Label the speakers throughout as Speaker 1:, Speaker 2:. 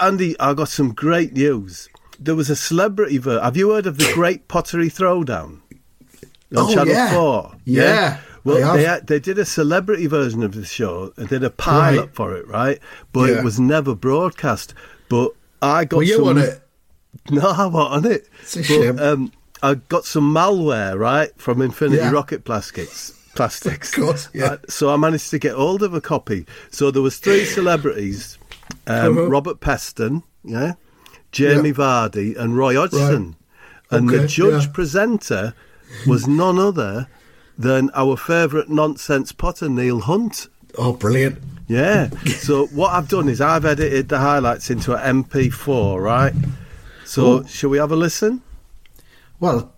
Speaker 1: Andy, I got some great news. There was a celebrity ver- Have you heard of the Great Pottery Throwdown? On
Speaker 2: Oh,
Speaker 1: Channel
Speaker 2: yeah.
Speaker 1: 4?
Speaker 2: Yeah, I
Speaker 1: Well, they, had- they did a celebrity version of the show and did a pilot
Speaker 2: Right.
Speaker 1: for it, right? But
Speaker 2: Yeah.
Speaker 1: it was never broadcast. But I got
Speaker 2: Were you
Speaker 1: some.
Speaker 2: on it?
Speaker 1: No, I wasn't on it.
Speaker 2: It's a
Speaker 1: But,
Speaker 2: shame.
Speaker 1: Um, I got some malware, right, from Infinity
Speaker 2: Yeah.
Speaker 1: Rocket Plastics. Plastics.
Speaker 2: Of course, yeah.
Speaker 1: Right, so I managed to get hold of a copy. So there was three celebrities: um,
Speaker 2: Uh-huh.
Speaker 1: Robert Peston, yeah, Jamie
Speaker 2: Yeah.
Speaker 1: Vardy, and Roy Hodgson. And the judge
Speaker 2: yeah.
Speaker 1: presenter was none other than our favourite nonsense potter, Neil Hunt.
Speaker 2: Oh, brilliant.
Speaker 1: Yeah. so what I've done is I've edited the highlights into an MP4, right? So
Speaker 2: Oh.
Speaker 1: shall we have a listen?
Speaker 2: Well,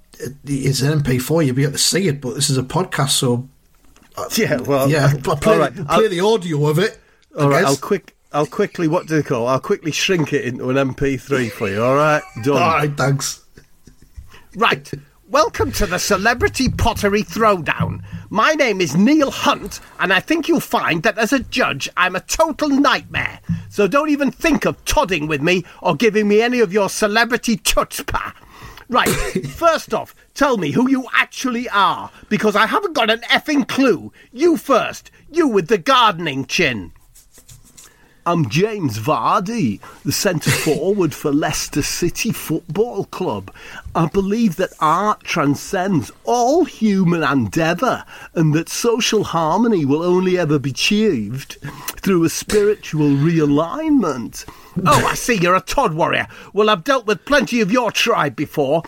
Speaker 2: it's an MP4, you'll be able to see it, but this is a podcast, so
Speaker 1: Yeah. Well.
Speaker 2: yeah, I'll play,
Speaker 1: right.
Speaker 2: play the audio of it. I
Speaker 1: all right.
Speaker 2: guess.
Speaker 1: I'll quick. I'll quickly. What do they call? I'll quickly shrink it into an MP3 for you. All right. Done.
Speaker 2: All right, thanks.
Speaker 3: Right. Welcome to the Celebrity Pottery Throwdown. My name is Neil Hunt, and I think you'll find that as a judge, I'm a total nightmare. So don't even think of todding with me or giving me any of your celebrity chutzpah. Right, first off, tell me who you actually are, because I haven't got an effing clue. You first. You with the gardening chin.
Speaker 1: I'm James Vardy, the centre forward for Leicester City Football Club. I believe that art transcends all human endeavour and that social harmony will only ever be achieved through a spiritual realignment.
Speaker 3: Oh, I see you're a Todd warrior. Well, I've dealt with plenty of your tribe before.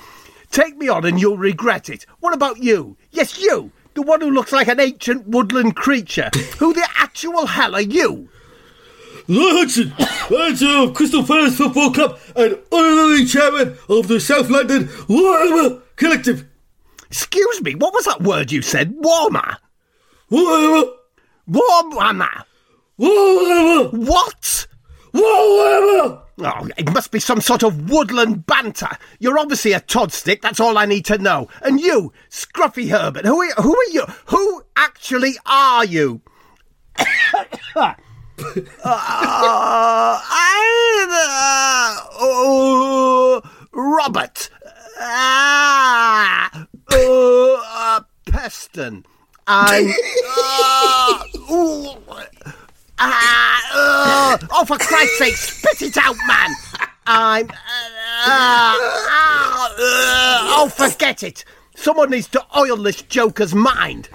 Speaker 3: Take me on and you'll regret it. What about you? Yes, you! The one who looks like an ancient woodland creature. Who the actual hell are you?
Speaker 4: Roy Hodgson, manager of uh, Crystal Palace Football Club and honorary chairman of the South London Warhammer Collective.
Speaker 3: Excuse me, what was that word you said? Warmer?
Speaker 4: Warhammer,
Speaker 3: Warhammer?
Speaker 4: Warhammer,
Speaker 3: What?
Speaker 4: Warhammer.
Speaker 3: Oh, it must be some sort of woodland banter. You're obviously a Toddstick, that's all I need to know. And you, Scruffy Herbert, who are, who are you? Who actually are you? Uh, I, uh, oh, Robert. Ah, uh, Peston. I'm. Uh, ah, uh, oh, for Christ's sake, spit it out, man! I'm. Uh, uh, oh, forget it. Someone needs to oil this joker's mind.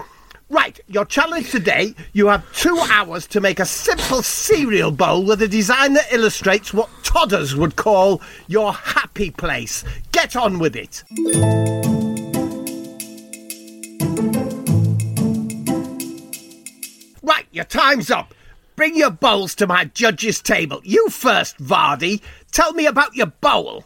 Speaker 3: Right, your challenge today you have two hours to make a simple cereal bowl with a design that illustrates what Todders would call your happy place. Get on with it. Right, your time's up. Bring your bowls to my judge's table. You first, Vardy. Tell me about your bowl.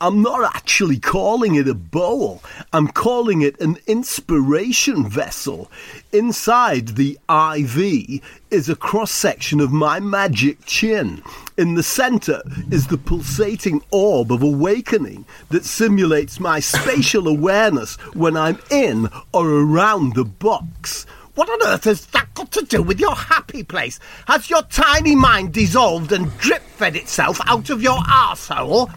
Speaker 1: I'm not actually calling it a bowl. I'm calling it an inspiration vessel. Inside the IV is a cross section of my magic chin. In the centre is the pulsating orb of awakening that simulates my spatial awareness when I'm in or around the box.
Speaker 3: What on earth has that got to do with your happy place? Has your tiny mind dissolved and drip fed itself out of your arsehole?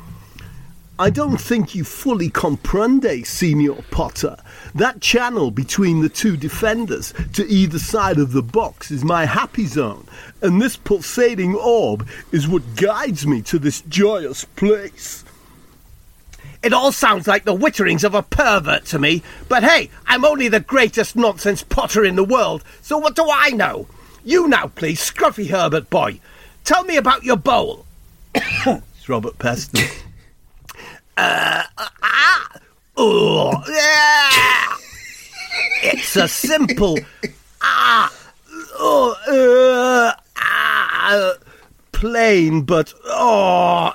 Speaker 1: I don't think you fully comprende, Senior Potter. That channel between the two defenders to either side of the box is my happy zone, and this pulsating orb is what guides me to this joyous place.
Speaker 3: It all sounds like the witterings of a pervert to me, but hey, I'm only the greatest nonsense potter in the world, so what do I know? You now, please, Scruffy Herbert boy. Tell me about your bowl.
Speaker 1: It's Robert Peston.
Speaker 3: Oh, yeah. It's a simple. Ah, uh, plain, but oh,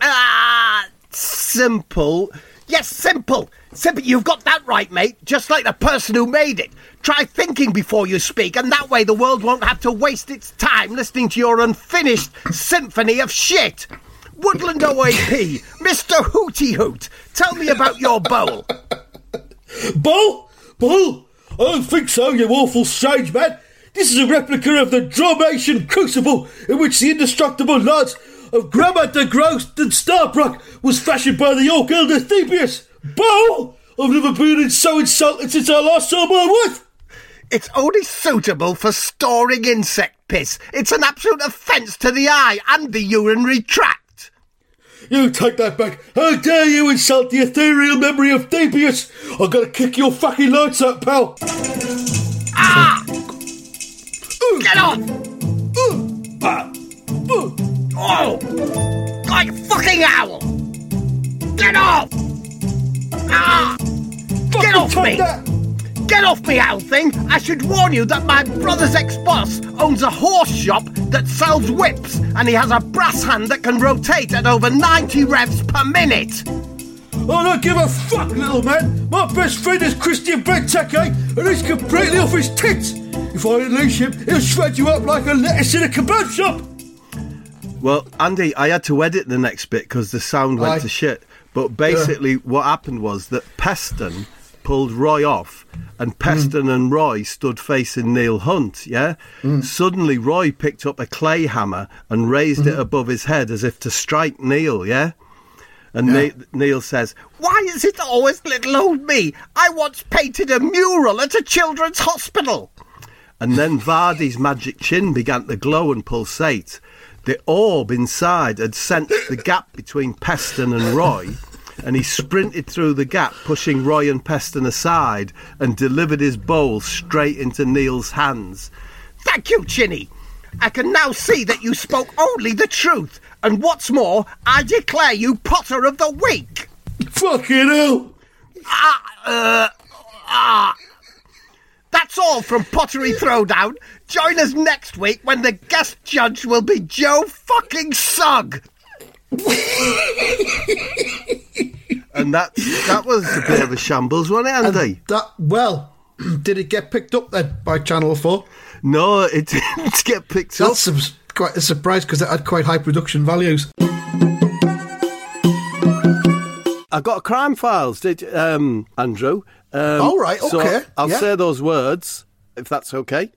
Speaker 3: ah, simple. Yes, simple. Simple. You've got that right, mate. Just like the person who made it. Try thinking before you speak, and that way the world won't have to waste its time listening to your unfinished symphony of shit. Woodland OAP, Mr. Hooty Hoot, tell me about your bowl.
Speaker 4: Bowl? Bull? I don't think so, you awful strange man. This is a replica of the Dromation Crucible in which the indestructible lance of Grummer de Grost and Starbrook was fashioned by the York Elder Thebius. Bowl? I've never been so insulted since I last saw my wife.
Speaker 3: It's only suitable for storing insect piss. It's an absolute offence to the eye and the urinary tract.
Speaker 4: You take that back. How dare you insult the ethereal memory of Thebius? I'm gonna kick your fucking lights out, pal.
Speaker 3: Get off! Oh! Like a fucking owl! Get off! Ah! Get off
Speaker 4: Fucking
Speaker 3: me!
Speaker 4: that.
Speaker 3: Get off me, owl thing! I should warn you that my brother's ex-boss owns a horse shop that sells whips, and he has a brass hand that can rotate at over 90 revs per minute!
Speaker 4: I don't give a fuck, little man. My best friend is Christian Benteke, eh? and he's completely off his tits. If I unleash him, he'll shred you up like a lettuce in a kebab shop.
Speaker 1: Well, Andy, I had to edit the next bit because the sound went
Speaker 2: Aye.
Speaker 1: to shit. But basically, what happened was that Peston pulled Roy off, and mm. Peston and Roy stood facing Neil Hunt. Yeah. Mm. Suddenly, Roy picked up a clay hammer and raised it mm-hmm. above his head as if to strike Neil. Yeah. And Ne- Neil says,
Speaker 3: Why is it always little old me? I once painted a mural at a children's hospital!
Speaker 1: And then Vardy's magic chin began to glow and pulsate. The orb inside had sensed the gap between Peston and Roy, and he sprinted through the gap, pushing Roy and Peston aside, and delivered his bowl straight into Neil's hands.
Speaker 3: Thank you, Chinny. I can now see that you spoke only the truth. And what's more, I declare you Potter of the Week.
Speaker 4: Fucking hell.
Speaker 3: Ah, uh, ah. That's all from Pottery Throwdown. Join us next week when the guest judge will be Joe fucking Sugg.
Speaker 1: And that that was a bit of a shambles, wasn't it, Andy?
Speaker 2: That well, did it get picked up then by Channel Four?
Speaker 1: No, it didn't get picked up.
Speaker 2: That's quite a surprise because it had quite high production values.
Speaker 1: I got crime files, did um, Andrew? Um,
Speaker 2: All right,
Speaker 1: so
Speaker 2: okay,
Speaker 1: I'll
Speaker 2: yeah.
Speaker 1: say those words if that's okay.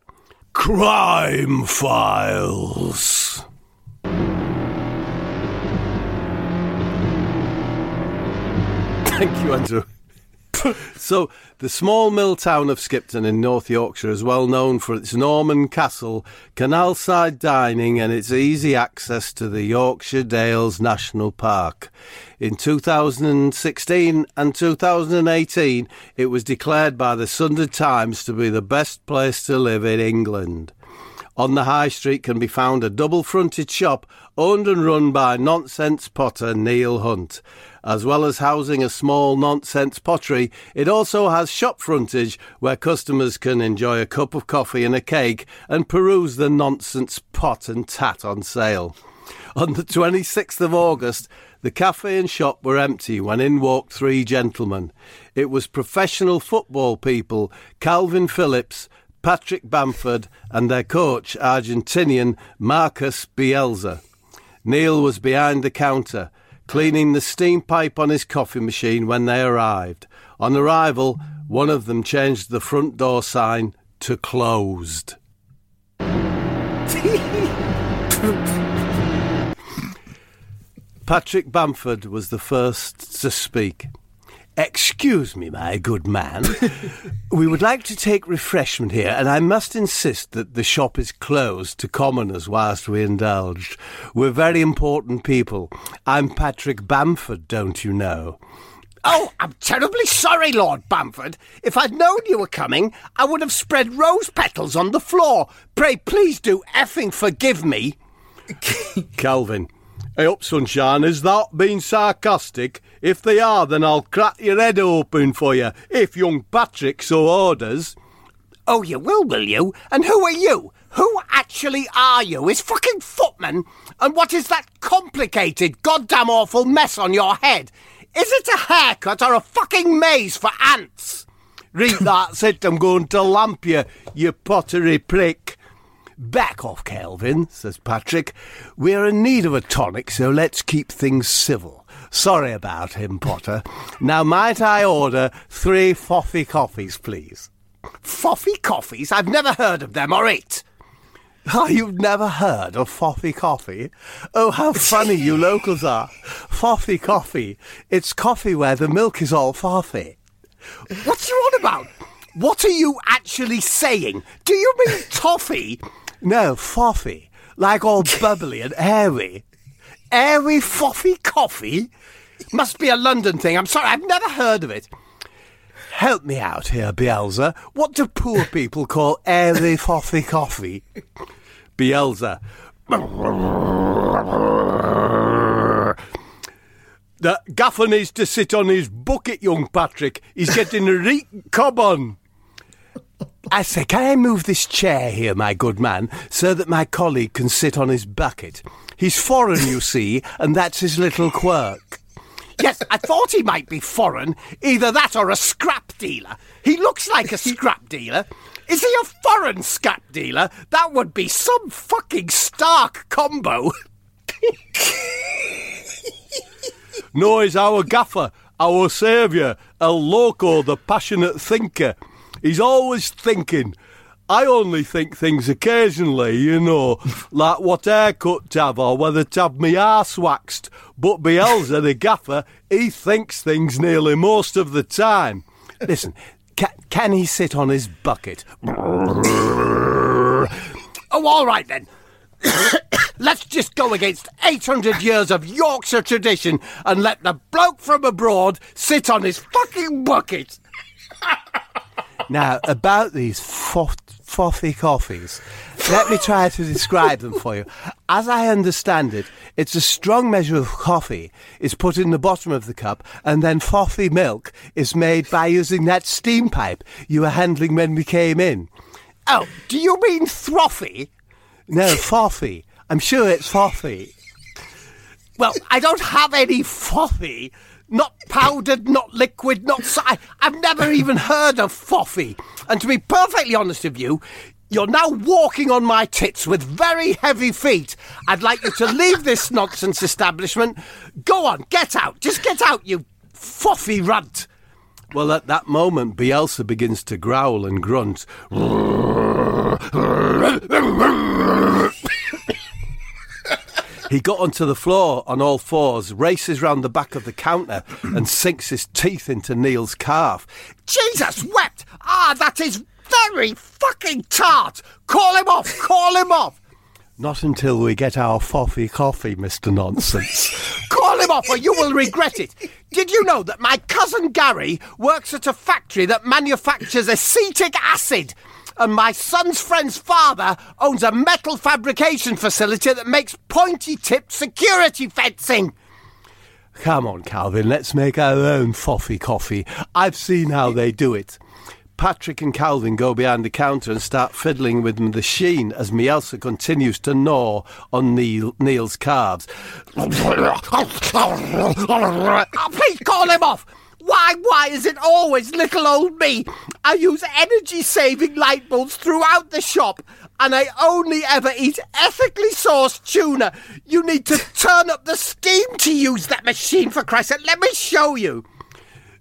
Speaker 1: Crime files. Thank you, Andrew. so, the small mill town of Skipton in North Yorkshire is well known for its Norman castle, canal side dining, and its easy access to the Yorkshire Dales National Park. In 2016 and 2018, it was declared by the Sunday Times to be the best place to live in England. On the high street can be found a double fronted shop owned and run by nonsense potter Neil Hunt. As well as housing a small nonsense pottery, it also has shop frontage where customers can enjoy a cup of coffee and a cake and peruse the nonsense pot and tat on sale. On the 26th of August, the cafe and shop were empty when in walked three gentlemen. It was professional football people Calvin Phillips, Patrick Bamford, and their coach, Argentinian Marcus Bielsa. Neil was behind the counter, cleaning the steam pipe on his coffee machine when they arrived. On arrival, one of them changed the front door sign to closed. Patrick Bamford was the first to speak. Excuse me, my good man. we would like to take refreshment here, and I must insist that the shop is closed to commoners whilst we indulge. We're very important people. I'm Patrick Bamford, don't you know?
Speaker 3: Oh, I'm terribly sorry, Lord Bamford. If I'd known you were coming, I would have spread rose petals on the floor. Pray, please do effing forgive me.
Speaker 1: Calvin. Hey up, sunshine, is that being sarcastic? If they are, then I'll crack your head open for you, if young Patrick so orders.
Speaker 3: Oh, you will, will you? And who are you? Who actually are you? Is fucking footman? And what is that complicated, goddamn awful mess on your head? Is it a haircut or a fucking maze for ants?
Speaker 1: Read that, it, I'm going to lamp you, you pottery prick. Back off, Calvin, says Patrick. We're in need of a tonic, so let's keep things civil. Sorry about him, Potter. Now, might I order three foffy coffees, please?
Speaker 3: Foffy coffees? I've never heard of them or it.
Speaker 1: Oh, you've never heard of Foffy Coffee? Oh, how funny you locals are. Foffy Coffee. It's coffee where the milk is all foffy.
Speaker 3: What's you on about? What are you actually saying? Do you mean toffee?
Speaker 1: No, foffy. Like all bubbly and airy.
Speaker 3: Airy foffy coffee? Must be a London thing. I'm sorry, I've never heard of it.
Speaker 1: Help me out here, Bielsa. What do poor people call airy foffy coffee? Bielsa. The gaffer needs to sit on his bucket, young Patrick. He's getting a reek cob on. I say, can I move this chair here, my good man, so that my colleague can sit on his bucket? He's foreign, you see, and that's his little quirk.
Speaker 3: Yes, I thought he might be foreign. Either that or a scrap dealer. He looks like a scrap dealer. Is he a foreign scrap dealer? That would be some fucking stark combo.
Speaker 1: no, he's our gaffer, our saviour, El Loco, the passionate thinker. He's always thinking. I only think things occasionally, you know, like what haircut to have or whether to have me arse waxed. But Bielsa, the gaffer, he thinks things nearly most of the time. Listen, can, can he sit on his bucket?
Speaker 3: Oh, all right then. Let's just go against 800 years of Yorkshire tradition and let the bloke from abroad sit on his fucking bucket.
Speaker 1: now, about these foffy coffees, let me try to describe them for you. As I understand it, it's a strong measure of coffee is put in the bottom of the cup, and then foffy milk is made by using that steam pipe you were handling when we came in.
Speaker 3: Oh, do you mean throthy?
Speaker 1: No, foffy. I'm sure it's foffy.
Speaker 3: Well, I don't have any foffy. Not powdered, not liquid, not. I, I've never even heard of foffy. And to be perfectly honest with you, you're now walking on my tits with very heavy feet. I'd like you to leave this nonsense establishment. Go on, get out. Just get out, you foffy runt.
Speaker 1: Well, at that moment, Bielsa begins to growl and grunt. He got onto the floor on all fours, races round the back of the counter, and sinks his teeth into Neil's calf.
Speaker 3: Jesus wept! Ah, that is very fucking tart! Call him off! Call him off!
Speaker 1: Not until we get our foffy coffee, Mr. Nonsense.
Speaker 3: Call him off or you will regret it. Did you know that my cousin Gary works at a factory that manufactures acetic acid? And my son's friend's father owns a metal fabrication facility that makes pointy tipped security fencing.
Speaker 1: Come on, Calvin, let's make our own foffy coffee. I've seen how they do it. Patrick and Calvin go behind the counter and start fiddling with the machine as Bielsa continues to gnaw on Neil, Neil's calves.
Speaker 3: Oh, please call him off! Why, why is it always little old me? I use energy saving light bulbs throughout the shop, and I only ever eat ethically sourced tuna. You need to turn up the steam to use that machine, for Christ's sake. Let me show you.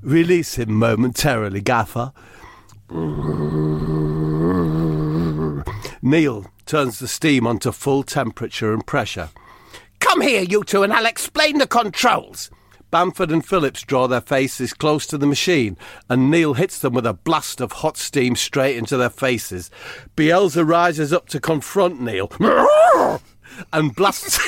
Speaker 1: Release him momentarily, Gaffer. Neil turns the steam onto full temperature and pressure.
Speaker 3: Come here, you two, and I'll explain the controls.
Speaker 1: Bamford and Phillips draw their faces close to the machine, and Neil hits them with a blast of hot steam straight into their faces. Bielsa rises up to confront Neil and blasts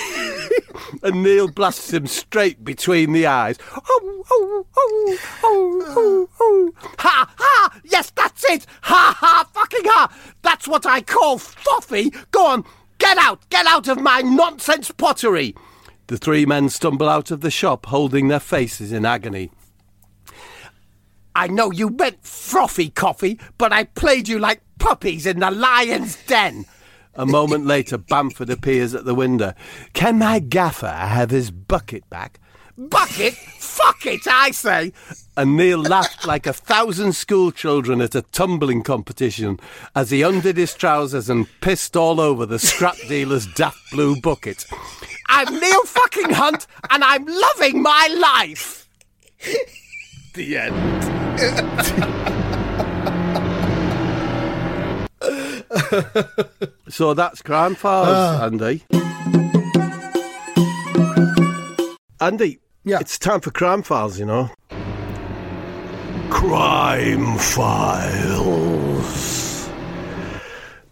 Speaker 1: and Neil blasts him straight between the eyes. Oh, oh, oh, oh, oh, oh.
Speaker 5: Ha ha! Yes, that's it! Ha ha! Fucking ha! That's what I call foffy! Go on, get out! Get out of my nonsense pottery!
Speaker 1: The three men stumble out of the shop holding their faces in agony.
Speaker 5: I know you meant frothy coffee, but I played you like puppies in the lion's den.
Speaker 1: A moment later, Bamford appears at the window. Can my gaffer have his bucket back?
Speaker 5: Bucket? Fuck it, I say.
Speaker 1: And Neil laughed like a thousand school children at a tumbling competition as he undid his trousers and pissed all over the scrap dealer's daft blue bucket.
Speaker 5: I'm Neil fucking Hunt, and I'm loving my life.
Speaker 1: The end. so that's crime files,
Speaker 6: Ah.
Speaker 1: Andy. Andy,
Speaker 6: Yeah.
Speaker 1: it's time for crime files, you know. Crime files.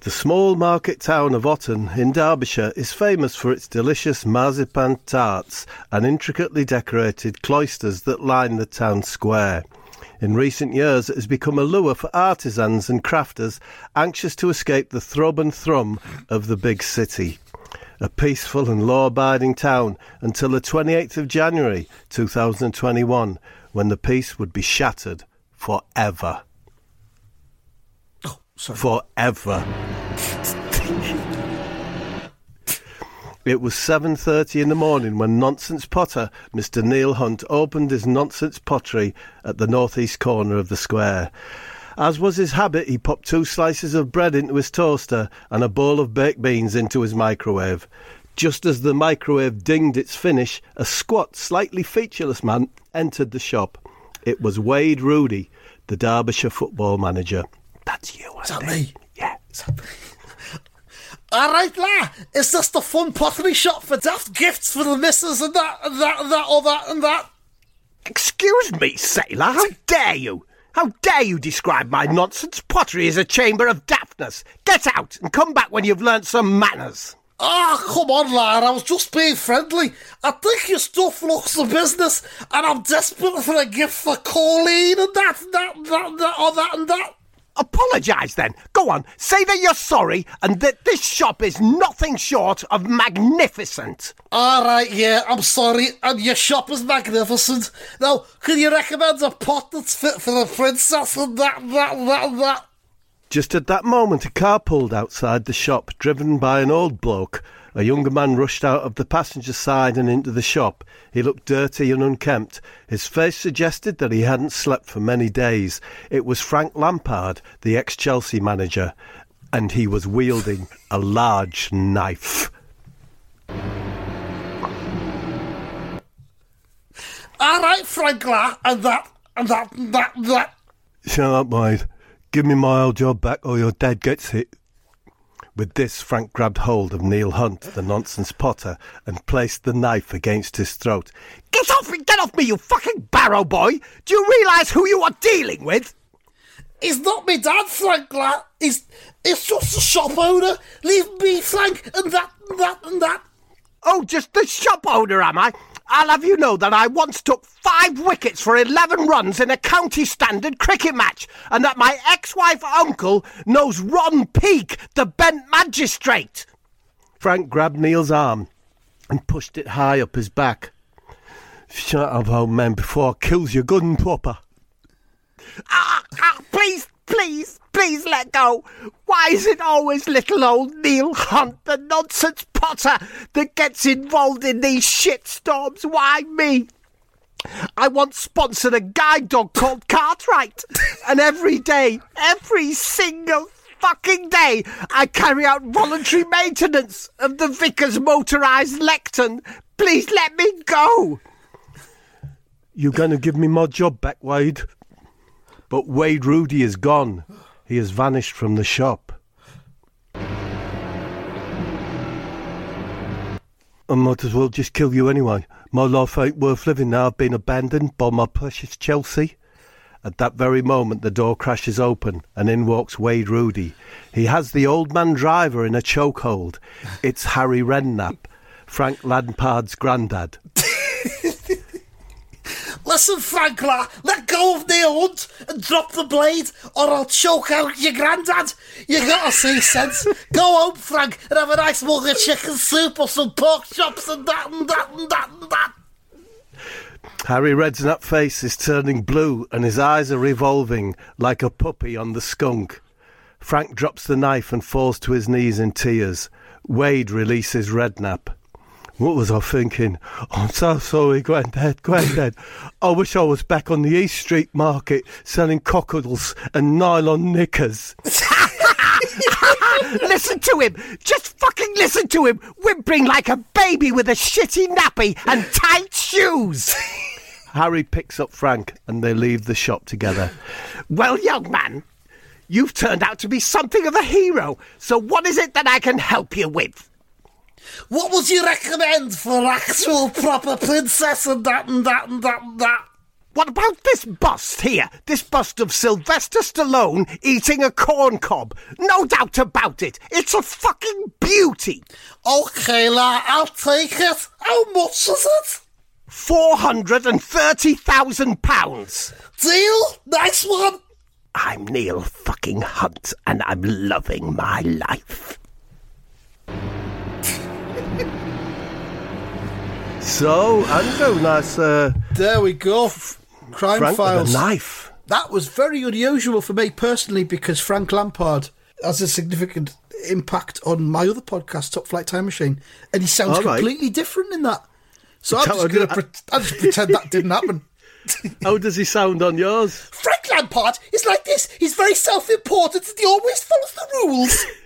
Speaker 1: The small market town of Otton in Derbyshire is famous for its delicious marzipan tarts and intricately decorated cloisters that line the town square. In recent years, it has become a lure for artisans and crafters anxious to escape the throb and thrum of the big city. A peaceful and law abiding town until the 28th of January 2021, when the peace would be shattered forever. Forever. It was 7:30 in the morning when Nonsense Potter, Mr. Neil Hunt, opened his nonsense pottery at the northeast corner of the square. As was his habit, he popped two slices of bread into his toaster and a bowl of baked beans into his microwave. Just as the microwave dinged its finish, a squat, slightly featureless man entered the shop. It was Wade Rudy, the Derbyshire football manager. That's you,
Speaker 2: Is that me?
Speaker 1: Yeah.
Speaker 2: All right, la. Is this the fun pottery shop for daft gifts for the missus and that and that and that or that and that?
Speaker 5: Excuse me, sailor, how dare you? How dare you describe my nonsense pottery as a chamber of daftness? Get out and come back when you've learnt some manners.
Speaker 2: Ah, come on, lad. I was just being friendly. I think your stuff looks the business, and I'm desperate for a gift for Colleen and that, and that, that, that, or that and that.
Speaker 5: Apologise then. Go on, say that you're sorry and that this shop is nothing short of magnificent.
Speaker 2: All right, yeah, I'm sorry, and your shop is magnificent. Now, can you recommend a pot that's fit for the princess and that, that, that, that?
Speaker 1: Just at that moment, a car pulled outside the shop, driven by an old bloke. A younger man rushed out of the passenger side and into the shop. He looked dirty and unkempt. His face suggested that he hadn't slept for many days. It was Frank Lampard, the ex Chelsea manager, and he was wielding a large knife.
Speaker 2: All right, Frank, and that, and that, that, that.
Speaker 1: Shut up, Wade. Give me my old job back or your dad gets hit. With this, Frank grabbed hold of Neil Hunt, the nonsense potter, and placed the knife against his throat.
Speaker 5: Get off me, get off me, you fucking barrow boy! Do you realise who you are dealing with?
Speaker 2: It's not me dad, Frank. It's, he's just a shop owner. Leave me, Frank, and that, and that, and that.
Speaker 5: Oh, just the shop owner, am I? I'll have you know that I once took five wickets for 11 runs in a county standard cricket match, and that my ex wife uncle knows Ron Peake, the bent magistrate.
Speaker 1: Frank grabbed Neil's arm and pushed it high up his back. Shut up, old man, before I kills you good and proper.
Speaker 5: Ah, ah, please, please, please let go. Why is it always little old Neil Hunt, the nonsense potter, that gets involved in these shitstorms? Why me? I once sponsored a guide dog called Cartwright, and every day, every single fucking day, I carry out voluntary maintenance of the vicar's motorised lectern. Please let me go.
Speaker 1: You're going to give me my job back, Wade. But Wade Rudy is gone. He has vanished from the shop. I might as well just kill you anyway. My life ain't worth living now. I've been abandoned by my precious Chelsea. At that very moment, the door crashes open, and in walks Wade Rudy. He has the old man driver in a chokehold. It's Harry Redknapp. Frank Lampard's granddad.
Speaker 4: Listen, Frankla, let go of Neil Hunt and drop the blade, or I'll choke out your granddad. You gotta see sense. Go home, Frank, and have a nice mug of chicken soup or some pork chops and that and that and that and that.
Speaker 1: Harry Redknapp's face is turning blue and his eyes are revolving like a puppy on the skunk. Frank drops the knife and falls to his knees in tears. Wade releases Redknapp. What was I thinking? Oh, I'm so sorry, Granddad, Granddad. I wish I was back on the East Street Market selling cockles and nylon knickers.
Speaker 3: listen to him! Just fucking listen to him! Whimpering like a baby with a shitty nappy and tight shoes!
Speaker 1: Harry picks up Frank and they leave the shop together.
Speaker 3: Well, young man, you've turned out to be something of a hero, so what is it that I can help you with?
Speaker 4: What would you recommend for actual proper princess and that and that and that and that?
Speaker 3: What about this bust here? This bust of Sylvester Stallone eating a corn cob? No doubt about it. It's a fucking beauty.
Speaker 4: Okay, la, I'll take it. How much is it?
Speaker 3: Four hundred and thirty thousand pounds.
Speaker 4: Deal? Nice one.
Speaker 3: I'm Neil fucking Hunt, and I'm loving my life.
Speaker 1: So, Andrew, nice uh,
Speaker 2: There we go. Crime
Speaker 1: Frank
Speaker 2: Files.
Speaker 1: knife.
Speaker 2: That was very unusual for me personally because Frank Lampard has a significant impact on my other podcast, Top Flight Time Machine, and he sounds
Speaker 1: right.
Speaker 2: completely different in that. So I'm just going to pre- I just pretend that didn't happen.
Speaker 1: How does he sound on yours?
Speaker 4: Frank Lampard is like this. He's very self-important and he always follows the rules.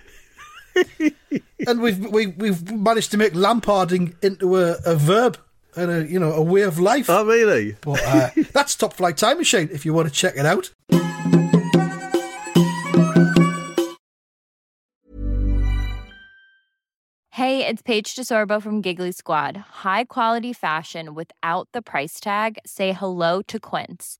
Speaker 2: and we've we, we've managed to make Lamparding into a, a verb and a you know a way of life.
Speaker 1: Oh, really?
Speaker 2: But uh, that's Top Flight Time Machine. If you want to check it out.
Speaker 7: Hey, it's Paige DeSorbo from Giggly Squad. High quality fashion without the price tag. Say hello to Quince.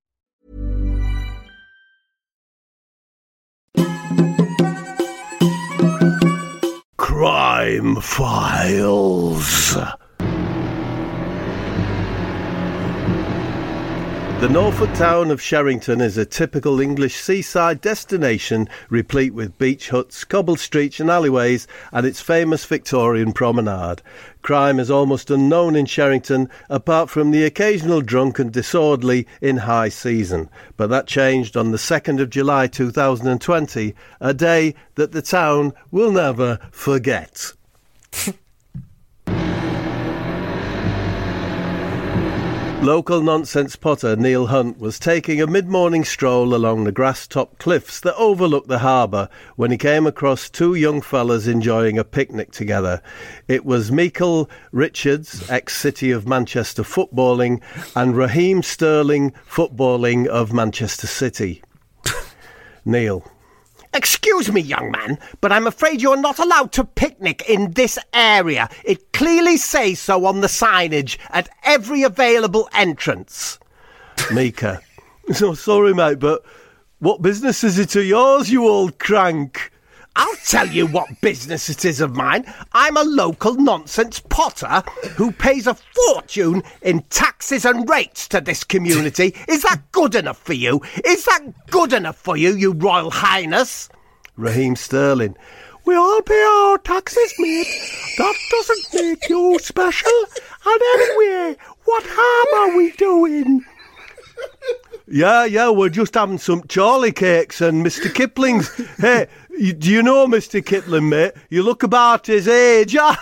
Speaker 1: Crime Files. The Norfolk town of Sheringham is a typical English seaside destination replete with beach huts, cobbled streets and alleyways and its famous Victorian promenade. Crime is almost unknown in Sheringham apart from the occasional drunk and disorderly in high season. But that changed on the 2nd of July 2020, a day that the town will never forget. Local nonsense potter Neil Hunt was taking a mid morning stroll along the grass topped cliffs that overlook the harbour when he came across two young fellas enjoying a picnic together. It was Michael Richards, ex City of Manchester footballing, and Raheem Sterling, footballing of Manchester City. Neil.
Speaker 3: Excuse me, young man, but I'm afraid you're not allowed to picnic in this area. It clearly says so on the signage at every available entrance.
Speaker 1: Micah. So sorry, mate, but what business is it of yours, you old crank?
Speaker 3: I'll tell you what business it is of mine. I'm a local nonsense potter who pays a fortune in taxes and rates to this community. Is that good enough for you? Is that good enough for you, you Royal Highness?
Speaker 1: Raheem Sterling. We all pay our taxes, mate. That doesn't make you special. And anyway, what harm are we doing? Yeah, yeah, we're just having some Charlie cakes and Mr. Kipling's. hey, you, do you know Mr. Kipling, mate? You look about his age.
Speaker 3: I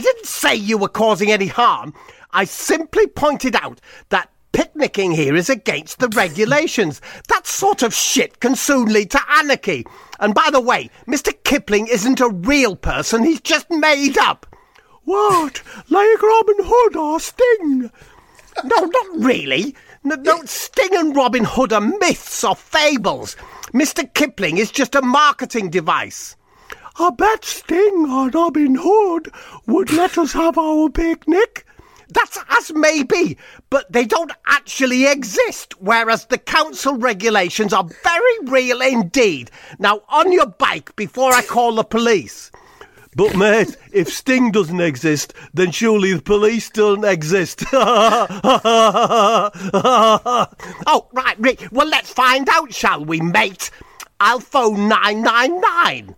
Speaker 3: didn't say you were causing any harm. I simply pointed out that picnicking here is against the regulations. That sort of shit can soon lead to anarchy. And by the way, Mr. Kipling isn't a real person, he's just made up.
Speaker 1: What? Like Robin Hood or Sting?
Speaker 3: No, not really. No, no, Sting and Robin Hood are myths or fables. Mr. Kipling is just a marketing device.
Speaker 1: I bet Sting or Robin Hood would let us have our picnic.
Speaker 3: That's as may be, but they don't actually exist, whereas the council regulations are very real indeed. Now, on your bike before I call the police.
Speaker 1: But mate, if Sting doesn't exist, then surely the police don't exist.
Speaker 3: oh, right, right. Well, let's find out, shall we, mate? I'll phone 999.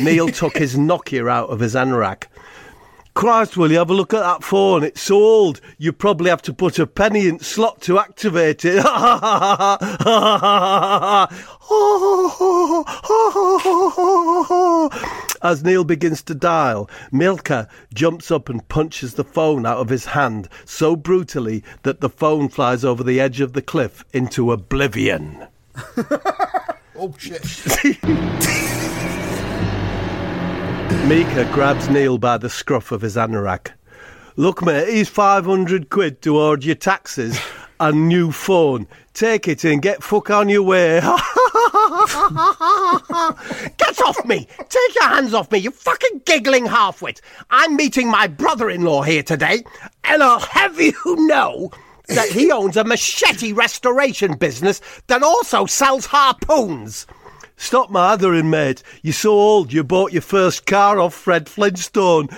Speaker 1: Neil took his Nokia out of his anorak. Christ, will you have a look at that phone? It's so old, you probably have to put a penny in slot to activate it. As Neil begins to dial, Micah jumps up and punches the phone out of his hand so brutally that the phone flies over the edge of the cliff into oblivion.
Speaker 2: Oh shit!
Speaker 1: Micah grabs Neil by the scruff of his anorak. Look, mate, he's 500 quid toward your taxes and new phone. Take it and get fuck on your way.
Speaker 3: Get off me! Take your hands off me, you fucking giggling halfwit! I'm meeting my brother in law here today, and I'll have you know that he owns a machete restoration business that also sells harpoons.
Speaker 1: Stop mothering, mate. You're so old you bought your first car off Fred Flintstone.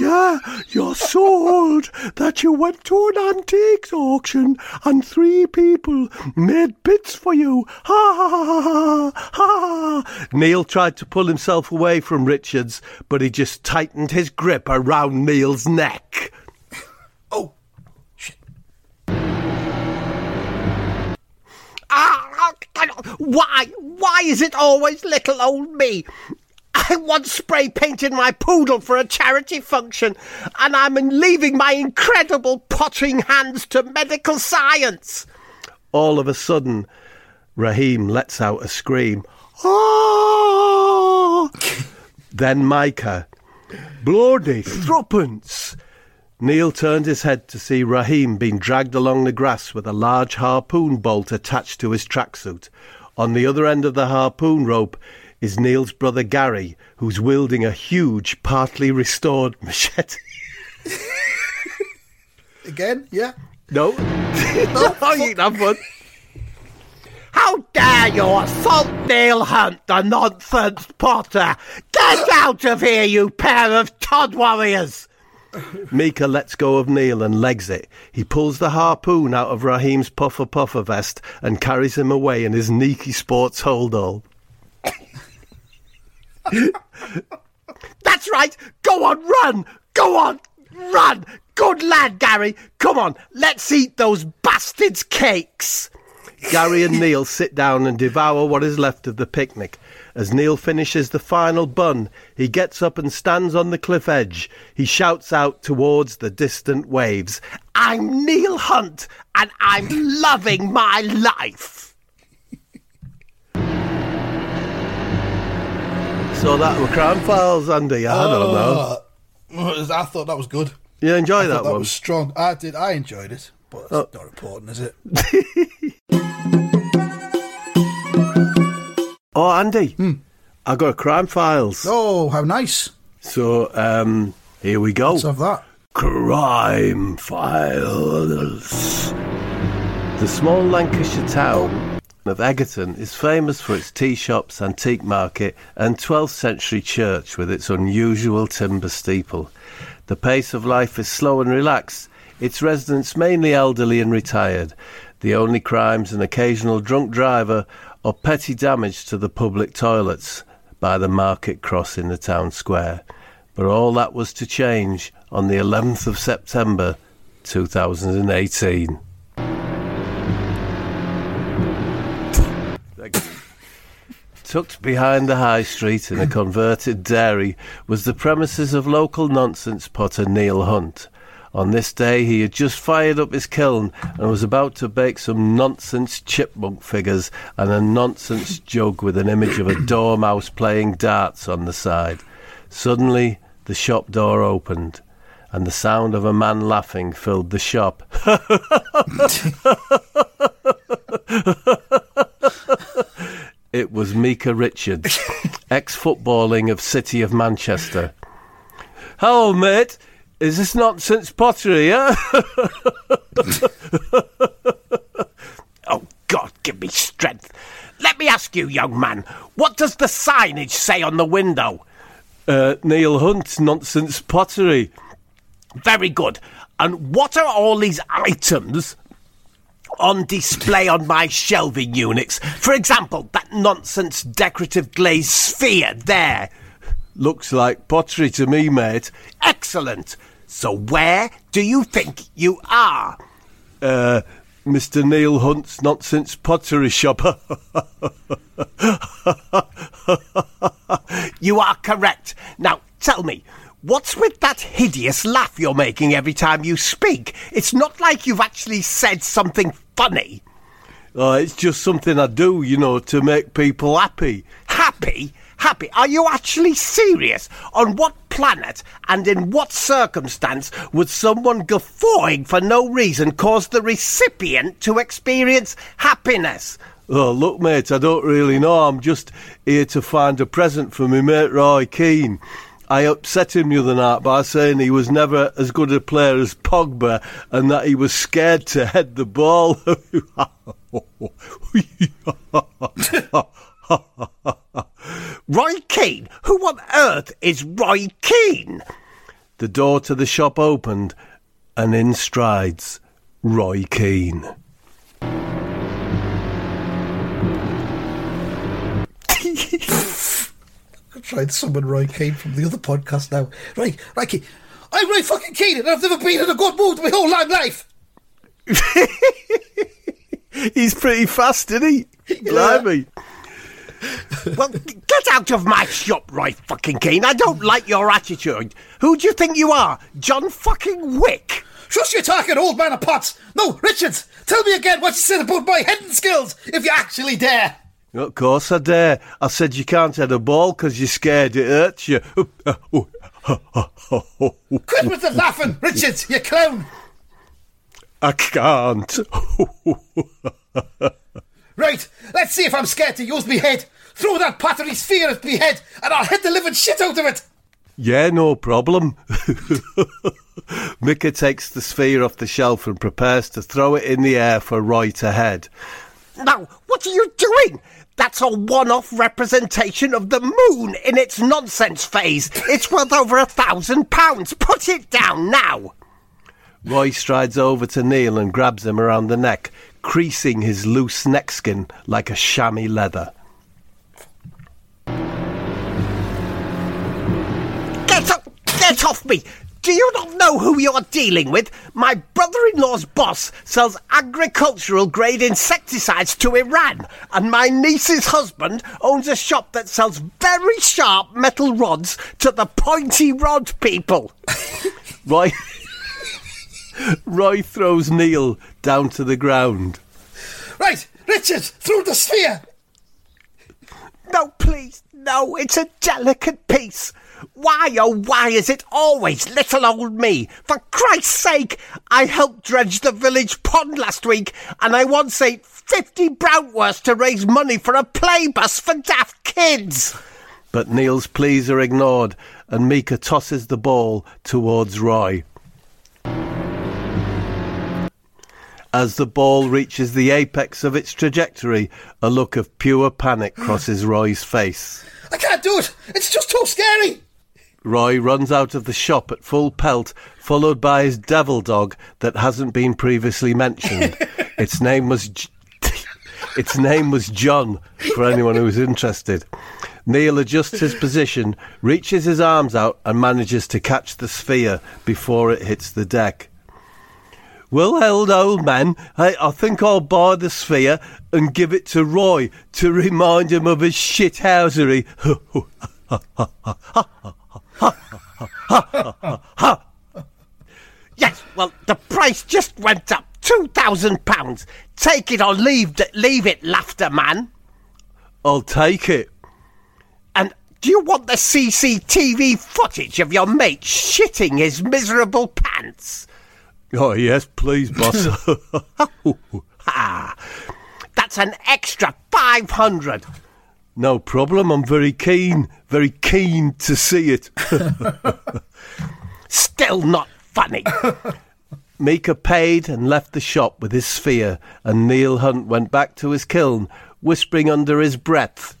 Speaker 1: yeah, you're so old that you went to an antiques auction and three people made bits for you. Neil tried to pull himself away from Richards, but he just tightened his grip around Neil's neck.
Speaker 2: Oh
Speaker 3: why? Why is it always little old me? I once spray painted my poodle for a charity function, and I'm leaving my incredible pottering hands to medical science.
Speaker 1: All of a sudden, Raheem lets out a scream. Ah! then Micah. Bloody threepence! Neil turned his head to see Raheem being dragged along the grass with a large harpoon bolt attached to his tracksuit. On the other end of the harpoon rope is Neil's brother Gary, who's wielding a huge, partly restored machete.
Speaker 2: Again? Yeah.
Speaker 1: No, no, you can have one.
Speaker 3: How dare you assault Neil Hunt, the nonsense potter? Get out of here, you pair of Todd warriors!
Speaker 1: Micah lets go of Neil and legs it. He pulls the harpoon out of Raheem's puffer puffer vest and carries him away in his Nike Sports holdall.
Speaker 3: That's right. Go on, run. Go on, run. Good lad, Gary. Come on, let's eat those bastards' cakes.
Speaker 1: Gary and Neil sit down and devour what is left of the picnic. As Neil finishes the final bun, he gets up and stands on the cliff edge. He shouts out towards the distant waves,
Speaker 3: I'm Neil Hunt, and I'm loving my life.
Speaker 1: So that were Crime Files, Andy. I don't know.
Speaker 2: Uh, I thought that was good.
Speaker 1: You enjoy
Speaker 2: I
Speaker 1: that
Speaker 2: that
Speaker 1: one?
Speaker 2: was strong. I did. I enjoyed it, but it's not important, is it?
Speaker 1: Oh, Andy, I got a Crime Files.
Speaker 2: Oh, how nice!
Speaker 1: So um, here we go.
Speaker 2: Let's have that.
Speaker 1: Crime Files. The small Lancashire town of Egerton is famous for its tea shops, antique market, and 12th century church with its unusual timber steeple. The pace of life is slow and relaxed, its residents mainly elderly and retired. The only crimes an occasional drunk driver or petty damage to the public toilets by the market cross in the town square. But all that was to change on the 11th of September 2018. Tucked behind the high street in a converted dairy was the premises of local nonsense potter Neil Hunt. On this day, he had just fired up his kiln and was about to bake some nonsense chipmunk figures and a nonsense jug with an image of a dormouse playing darts on the side. Suddenly, the shop door opened, and the sound of a man laughing filled the shop. it was Micah Richards, ex footballing of City of Manchester. Hello, mate. Is this nonsense pottery, yeah?
Speaker 3: oh, God, give me strength. Let me ask you, young man, what does the signage say on the window?
Speaker 1: Uh, Neil Hunt, nonsense pottery.
Speaker 3: Very good. And what are all these items on display on my shelving units? For example, that nonsense decorative glazed sphere there.
Speaker 1: Looks like pottery to me, mate.
Speaker 3: Excellent. So where do you think you are?
Speaker 1: Uh, Mr. Neil Hunt's nonsense pottery shop.
Speaker 3: you are correct. Now tell me, what's with that hideous laugh you're making every time you speak? It's not like you've actually said something funny.
Speaker 1: Oh, it's just something I do, you know, to make people happy.
Speaker 3: Happy? Happy. Are you actually serious? On what planet and in what circumstance would someone guffawing for no reason cause the recipient to experience happiness?
Speaker 1: Oh, look, mate, I don't really know. I'm just here to find a present for my mate Roy Keane. I upset him the other night by saying he was never as good a player as Pogba and that he was scared to head the ball.
Speaker 3: Roy Keane? Who on earth is Roy Keane?
Speaker 1: The door to the shop opened, and in strides Roy Keane.
Speaker 2: I'm trying to summon Roy Keane from the other podcast now. Right, Roy Keane. I'm Roy fucking Keane and I've never been in a good mood my whole long life.
Speaker 1: He's pretty fast, isn't he? Yeah. Blimey
Speaker 3: well, get out of my shop, Roy fucking Keane. I don't like your attitude. Who do you think you are? John fucking Wick?
Speaker 2: Shush you talking, old man of pots. No, Richards, tell me again what you said about my heading skills, if you actually dare.
Speaker 1: Of course I dare. I said you can't head a ball because you're scared it hurts you. Quit
Speaker 2: with the laughing, Richards, you clown.
Speaker 1: I can't.
Speaker 2: Right, let's see if I'm scared to use me head. Throw that pottery sphere at me head, and I'll hit the living shit out of it.
Speaker 1: Yeah, no problem. Micah takes the sphere off the shelf and prepares to throw it in the air for Roy to head.
Speaker 3: Now, what are you doing? That's a one off representation of the moon in its nonsense phase. It's worth over a thousand pounds. Put it down now.
Speaker 1: Roy strides over to Neil and grabs him around the neck, creasing his loose neckskin like a chamois leather.
Speaker 3: Off me! Do you not know who you're dealing with? My brother in law's boss sells agricultural grade insecticides to Iran, and my niece's husband owns a shop that sells very sharp metal rods to the pointy rod people.
Speaker 1: right. Roy throws Neil down to the ground.
Speaker 2: Right, Richard, through the sphere!
Speaker 3: No, please, no, it's a delicate piece. Why, oh, why is it always little old me? For Christ's sake, I helped dredge the village pond last week, and I once ate 50 brownwursts to raise money for a play bus for daft kids.
Speaker 1: But Neil's pleas are ignored, and Micah tosses the ball towards Roy. As the ball reaches the apex of its trajectory, a look of pure panic crosses Roy's face.
Speaker 2: I can't do it! It's just too scary!
Speaker 1: Roy runs out of the shop at full pelt, followed by his devil dog that hasn't been previously mentioned. its name was. J- its name was John, for anyone who's interested. Neil adjusts his position, reaches his arms out, and manages to catch the sphere before it hits the deck. Well held, old man. I, I think I'll buy the sphere and give it to Roy to remind him of his shithousery.
Speaker 3: Yes, well, the price just went up two thousand pounds. Take it or leave it, leave it, laughter man.
Speaker 1: I'll take it.
Speaker 3: And do you want the CCTV footage of your mate shitting his miserable pants?
Speaker 1: Oh, yes, please, boss.
Speaker 3: That's an extra five hundred.
Speaker 1: no problem. I'm very keen, very keen to see it.
Speaker 3: Still not funny.
Speaker 1: Micah paid and left the shop with his sphere, and Neil Hunt went back to his kiln, whispering under his breath,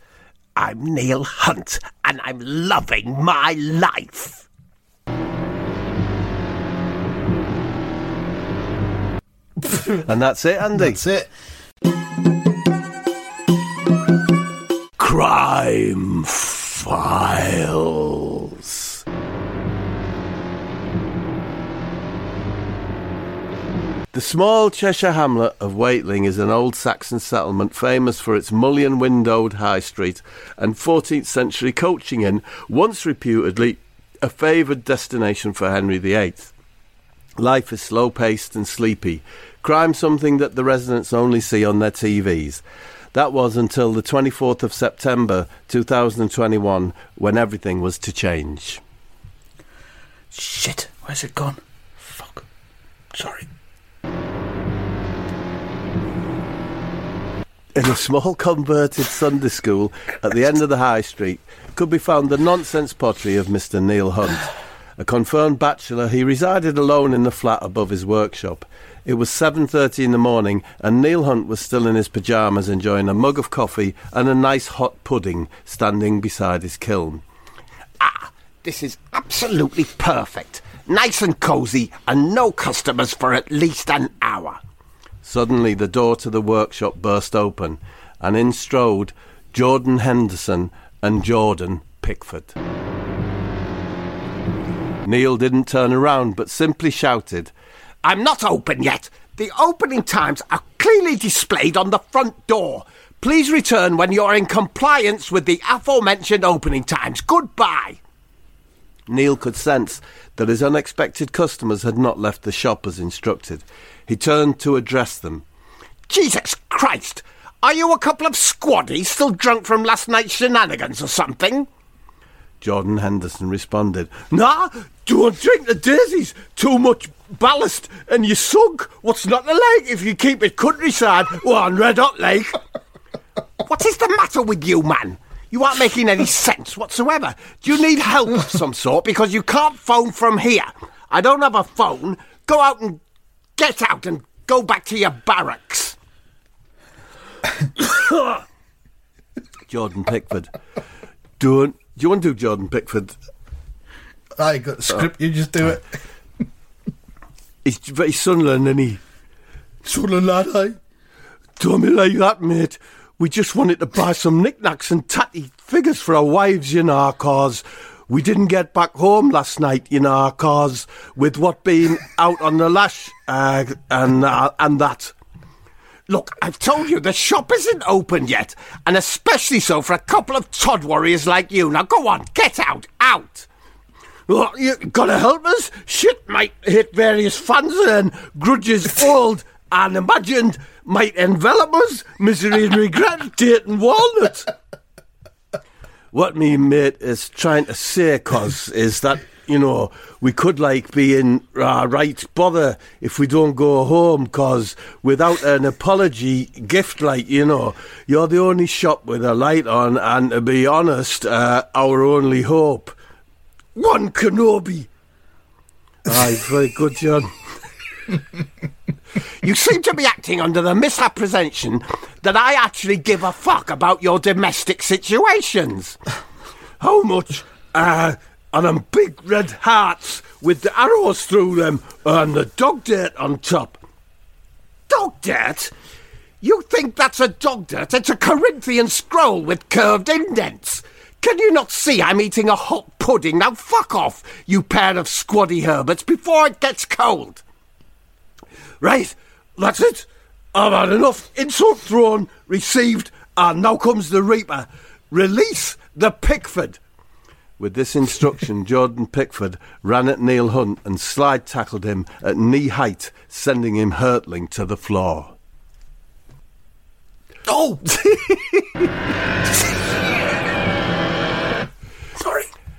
Speaker 3: I'm Neil Hunt, and I'm loving my life.
Speaker 1: and that's it, Andy.
Speaker 2: That's it.
Speaker 1: Crime Files. The small Cheshire hamlet of Waitling is an old Saxon settlement famous for its mullion windowed high street and 14th century coaching inn, once reputedly a favoured destination for Henry VIII. Life is slow paced and sleepy. Crime something that the residents only see on their TVs. That was until the 24th of September 2021 when everything was to change.
Speaker 2: Shit. Where's it gone? Fuck. Sorry.
Speaker 1: In a small converted Sunday school at the end of the high street could be found the nonsense pottery of Mr. Neil Hunt. A confirmed bachelor, he resided alone in the flat above his workshop. It was 7:30 in the morning and Neil Hunt was still in his pyjamas enjoying a mug of coffee and a nice hot pudding standing beside his kiln.
Speaker 3: Ah, this is absolutely perfect. Nice and cosy, and no customers for at least an hour.
Speaker 1: Suddenly the door to the workshop burst open and in strode Jordan Henderson and Jordan Pickford. Neil didn't turn around but simply shouted,
Speaker 3: I'm not open yet. The opening times are clearly displayed on the front door. Please return when you're in compliance with the aforementioned opening times. Goodbye.
Speaker 1: Neil could sense that his unexpected customers had not left the shop as instructed. He turned to address them.
Speaker 3: Jesus Christ! Are you a couple of squaddies still drunk from last night's shenanigans or something?
Speaker 1: Jordan Henderson responded,
Speaker 3: Nah, don't drink the daisies. Too much ballast and you sunk. What's not the lake if you keep it countryside or on Red Hot Lake? what is the matter with you, man? You aren't making any sense whatsoever. Do you need help of some sort? Because you can't phone from here. I don't have a phone. Go out and get out and go back to your barracks.
Speaker 1: Jordan Pickford. Don't. Do you want to do Jordan Pickford?
Speaker 2: I got the script. You just do it.
Speaker 1: He's very Sunderland, and he
Speaker 2: of lad, eh?
Speaker 1: told me like that, mate. We just wanted to buy some knickknacks and tatty figures for our wives, you know, cause we didn't get back home last night, you know, cause with what being out on the lash uh, and uh, and that.
Speaker 3: Look, I've told you the shop isn't open yet, and especially so for a couple of Todd warriors like you. Now go on, get out, out.
Speaker 1: Oh, you gotta help us. Shit might hit various funds and grudges old and imagined might envelop us. Misery and regret, date and walnut. What me mate is trying to say, cos, is that you know we could like be in uh, right bother if we don't go home, cos without an apology gift, like you know, you're the only shop with a light on, and to be honest, uh, our only hope. One Kenobi. Aye, very good, John.
Speaker 3: You seem to be acting under the misapprehension that I actually give a fuck about your domestic situations.
Speaker 1: How much? Uh, on them big red hearts with the arrows through them and the dog dirt on top.
Speaker 3: Dog dirt? You think that's a dog dirt? It's a Corinthian scroll with curved indents. Can you not see I'm eating a hot pudding? Now fuck off, you pair of squaddy herberts, before it gets cold.
Speaker 1: Right, that's it. I've had enough insult thrown, received, and now comes the Reaper. Release the Pickford.
Speaker 8: With this instruction, Jordan Pickford ran at Neil Hunt and slide tackled him at knee height, sending him hurtling to the floor.
Speaker 2: Oh!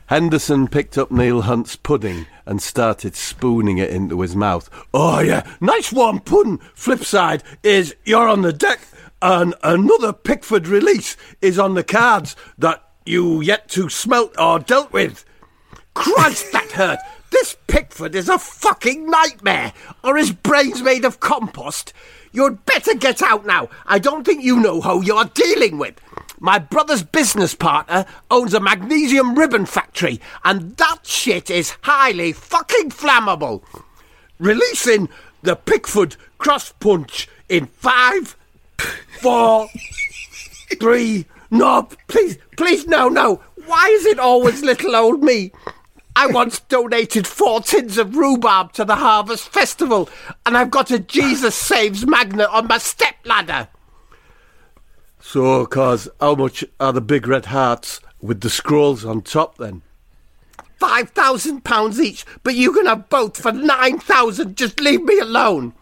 Speaker 8: Henderson picked up Neil Hunt's pudding and started spooning it into his mouth. Oh, yeah, nice warm pudding. Flip side is you're on the deck, and another Pickford release is on the cards that you yet to smelt or dealt with.
Speaker 1: Christ, that hurt! This Pickford is a fucking nightmare! or his brains made of compost? You'd better get out now. I don't think you know who you're dealing with. My brother's business partner owns a magnesium ribbon factory, and that shit is highly fucking flammable. Releasing the Pickford cross punch in five, four, three. No, please, please, no, no. Why is it always little old me? I once donated four tins of rhubarb to the Harvest Festival, and I've got a Jesus Saves magnet on my stepladder.
Speaker 8: So, cause how much are the big red hearts with the scrolls on top then?
Speaker 1: Five thousand pounds each, but you can have both for nine thousand. Just leave me alone.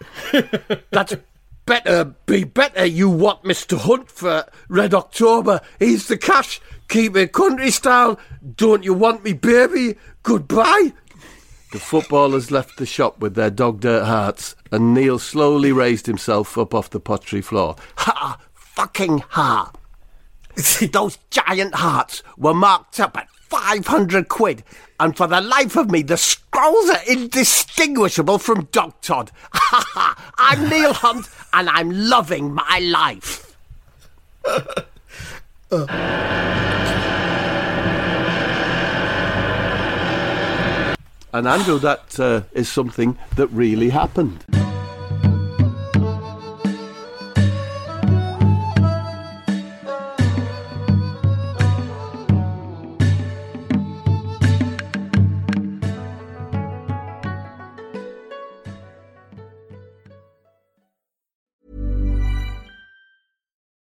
Speaker 1: That's better be better. You want Mr. Hunt for Red October? He's the cash. Keep it country style. Don't you want me, baby? Goodbye.
Speaker 8: The footballers left the shop with their dog dirt hearts, and Neil slowly raised himself up off the pottery floor.
Speaker 1: Ha! Fucking ha! Those giant hearts were marked up at 500 quid, and for the life of me, the scrolls are indistinguishable from Dog Todd. Ha ha! I'm Neil Hunt, and I'm loving my life.
Speaker 8: And Andrew, that uh, is something that really happened.